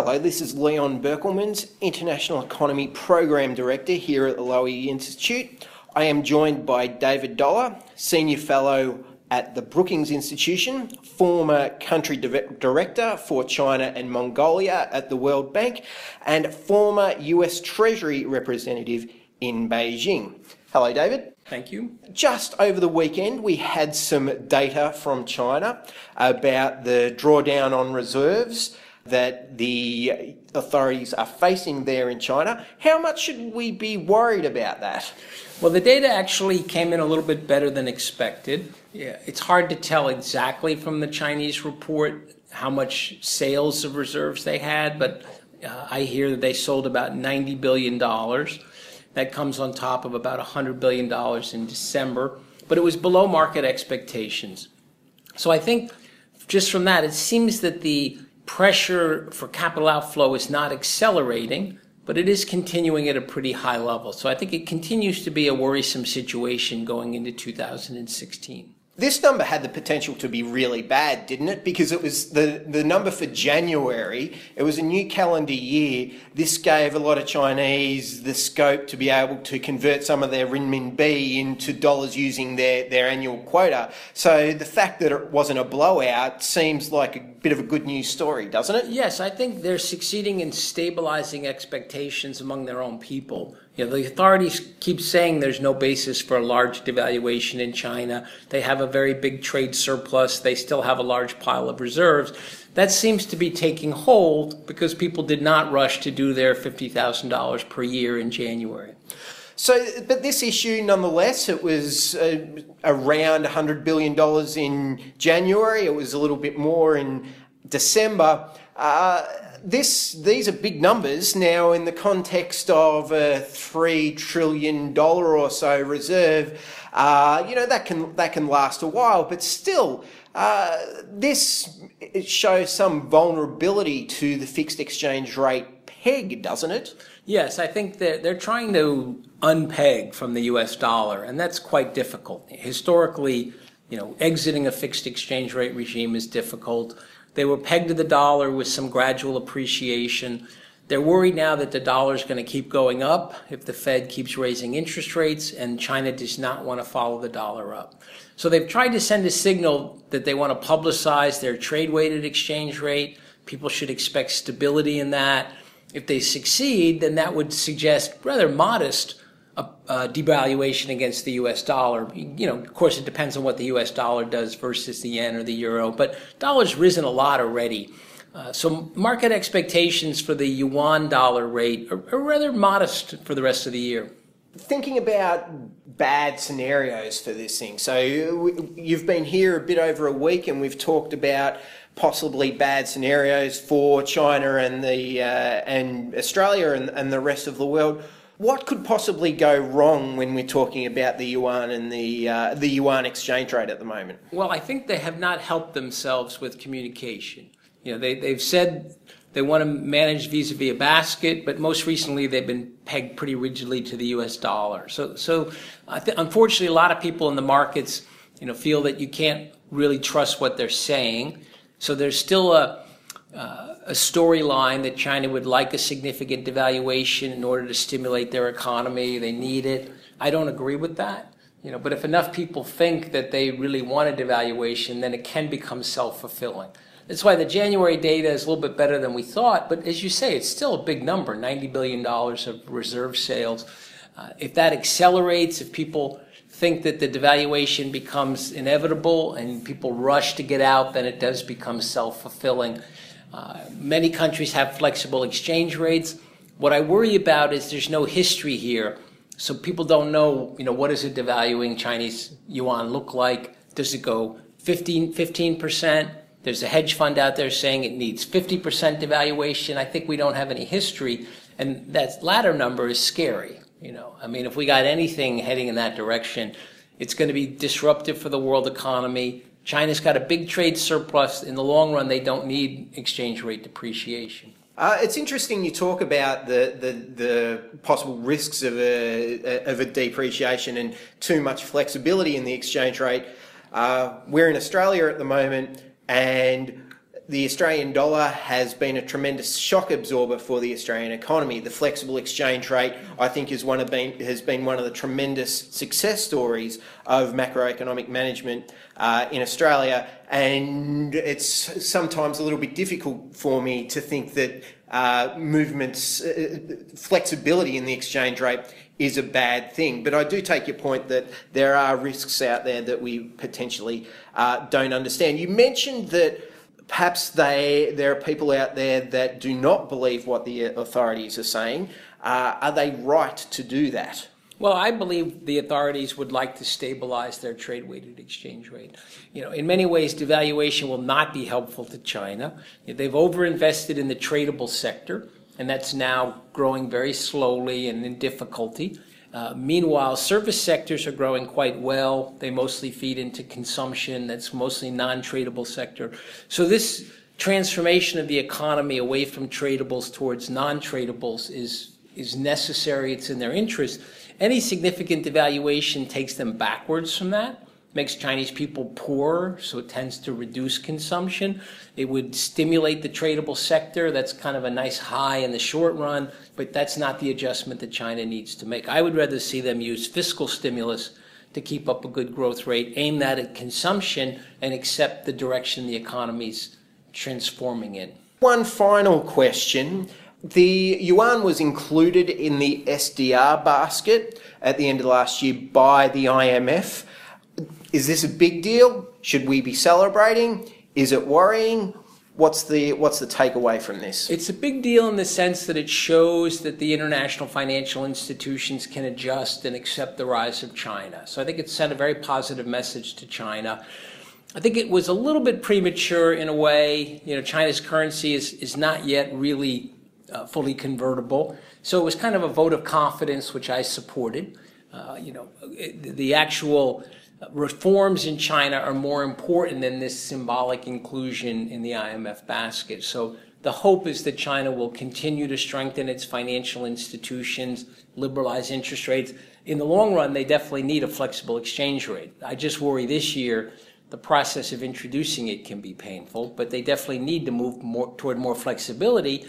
Hello, this is Leon Berkelmans, International Economy Program Director here at the Lowy Institute. I am joined by David Dollar, Senior Fellow at the Brookings Institution, former Country Director for China and Mongolia at the World Bank, and former US Treasury Representative in Beijing. Hello, David. Thank you. Just over the weekend, we had some data from China about the drawdown on reserves that the authorities are facing there in China. How much should we be worried about that? Well, the data actually came in a little bit better than expected. Yeah, it's hard to tell exactly from the Chinese report how much sales of reserves they had, but uh, I hear that they sold about $90 billion. That comes on top of about $100 billion in December, but it was below market expectations. So I think just from that, it seems that the pressure for capital outflow is not accelerating, but it is continuing at a pretty high level. So I think it continues to be a worrisome situation going into 2016. This number had the potential to be really bad, didn't it? Because it was the, the number for January, it was a new calendar year. This gave a lot of Chinese the scope to be able to convert some of their renminbi into dollars using their, their annual quota. So the fact that it wasn't a blowout seems like a bit of a good news story, doesn't it? Yes, I think they're succeeding in stabilizing expectations among their own people. You know, the authorities keep saying there's no basis for a large devaluation in China. They have a very big trade surplus. They still have a large pile of reserves. That seems to be taking hold because people did not rush to do their $50,000 per year in January. So, but this issue, nonetheless, it was uh, around $100 billion in January. It was a little bit more in December. Uh, this these are big numbers now in the context of a three trillion dollar or so reserve. Uh, you know that can that can last a while, but still, uh, this shows some vulnerability to the fixed exchange rate peg, doesn't it? Yes, I think that they're trying to unpeg from the U.S. dollar, and that's quite difficult. Historically, you know, exiting a fixed exchange rate regime is difficult. They were pegged to the dollar with some gradual appreciation. They're worried now that the dollar is going to keep going up if the Fed keeps raising interest rates, and China does not want to follow the dollar up. So they've tried to send a signal that they want to publicize their trade weighted exchange rate. People should expect stability in that. If they succeed, then that would suggest rather modest uh, devaluation against the U.S. dollar. You know, of course, it depends on what the U.S. dollar does versus the yen or the euro, but dollar's risen a lot already. Uh, so market expectations for the yuan dollar rate are, are rather modest for the rest of the year. Thinking about bad scenarios for this thing. So you've been here a bit over a week, and we've talked about possibly bad scenarios for China and the uh, and Australia and, and the rest of the world. What could possibly go wrong when we're talking about the yuan and the uh, the yuan exchange rate at the moment? Well, I think they have not helped themselves with communication. You know, they they've said they want to manage vis-a-vis a basket, but most recently they've been pegged pretty rigidly to the U.S. dollar. So so th- unfortunately, a lot of people in the markets, you know, feel that you can't really trust what they're saying. So there's still a uh, a storyline that China would like a significant devaluation in order to stimulate their economy. They need it. I don't agree with that. You know, but if enough people think that they really want a devaluation, then it can become self-fulfilling. That's why the January data is a little bit better than we thought. But as you say, it's still a big number, $90 billion of reserve sales. Uh, if that accelerates, if people think that the devaluation becomes inevitable and people rush to get out, then it does become self-fulfilling. Uh, many countries have flexible exchange rates. What I worry about is there's no history here. So people don't know, you know, what does a devaluing Chinese yuan look like? Does it go 15, 15%? There's a hedge fund out there saying it needs 50% devaluation. I think we don't have any history. And that latter number is scary. You know, I mean, if we got anything heading in that direction, it's going to be disruptive for the world economy. China's got a big trade surplus. In the long run, they don't need exchange rate depreciation. Uh, it's interesting you talk about the, the, the, possible risks of a, of a depreciation and too much flexibility in the exchange rate. Uh, we're in Australia at the moment, and the Australian dollar has been a tremendous shock absorber for the Australian economy. The flexible exchange rate, I think, is one of been, has been one of the tremendous success stories of macroeconomic management uh, in Australia. And it's sometimes a little bit difficult for me to think that uh, movements, uh, flexibility in the exchange rate is a bad thing. But I do take your point that there are risks out there that we potentially uh, don't understand. You mentioned that perhaps they, there are people out there that do not believe what the authorities are saying. Uh, are they right to do that? Well, I believe the authorities would like to stabilize their trade weighted exchange rate. You know, in many ways, devaluation will not be helpful to China. They've overinvested in the tradable sector, and that's now growing very slowly and in difficulty. Uh, meanwhile, service sectors are growing quite well. They mostly feed into consumption. That's mostly non-tradable sector. So this transformation of the economy away from tradables towards non-tradables is is necessary. It's in their interest. Any significant devaluation takes them backwards from that makes Chinese people poorer, so it tends to reduce consumption. It would stimulate the tradable sector. That's kind of a nice high in the short run, but that's not the adjustment that China needs to make. I would rather see them use fiscal stimulus to keep up a good growth rate, aim that at consumption, and accept the direction the economy's transforming in. One final question. The yuan was included in the SDR basket at the end of last year by the IMF. Is this a big deal? Should we be celebrating? Is it worrying? What's the what's the takeaway from this? It's a big deal in the sense that it shows that the international financial institutions can adjust and accept the rise of China. So I think it sent a very positive message to China. I think it was a little bit premature in a way. You know, China's currency is is not yet really uh, fully convertible. So it was kind of a vote of confidence, which I supported. Uh, you know, the actual reforms in China are more important than this symbolic inclusion in the IMF basket. So the hope is that China will continue to strengthen its financial institutions, liberalize interest rates. In the long run, they definitely need a flexible exchange rate. I just worry this year the process of introducing it can be painful, but they definitely need to move more toward more flexibility.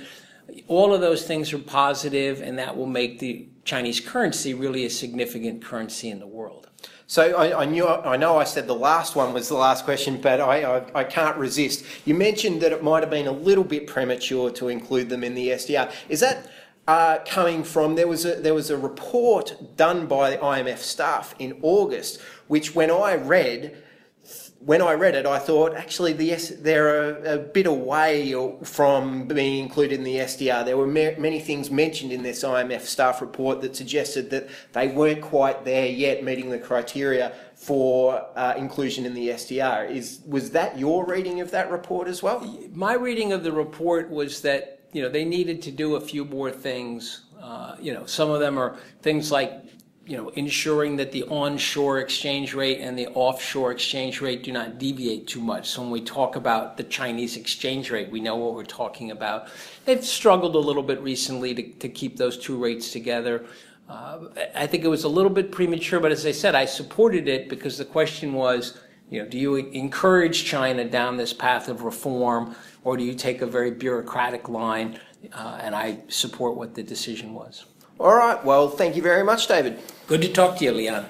All of those things are positive, and that will make the Chinese currency really a significant currency in the world. So I, I, knew I know I said the last one was the last question, but I, I, I, can't resist. You mentioned that it might have been a little bit premature to include them in the SDR. Is that uh, coming from there was a there was a report done by the IMF staff in August, which when I read when I read it, I thought actually the S, they're a, a, bit away from being included in the SDR. There were many things mentioned in this IMF staff report that suggested that they weren't quite there yet, meeting the criteria for uh, inclusion in the SDR. Is was that your reading of that report as well? My reading of the report was that you know they needed to do a few more things. Uh, you know, some of them are things like you know, ensuring that the onshore exchange rate and the offshore exchange rate do not deviate too much. So when we talk about the Chinese exchange rate, we know what we're talking about. They've struggled a little bit recently to, to keep those two rates together. Uh, I think it was a little bit premature, but as I said, I supported it because the question was, you know, do you encourage China down this path of reform, or do you take a very bureaucratic line? Uh, and I support what the decision was. All right. Well, thank you very much, David. Good to talk to you, Leon.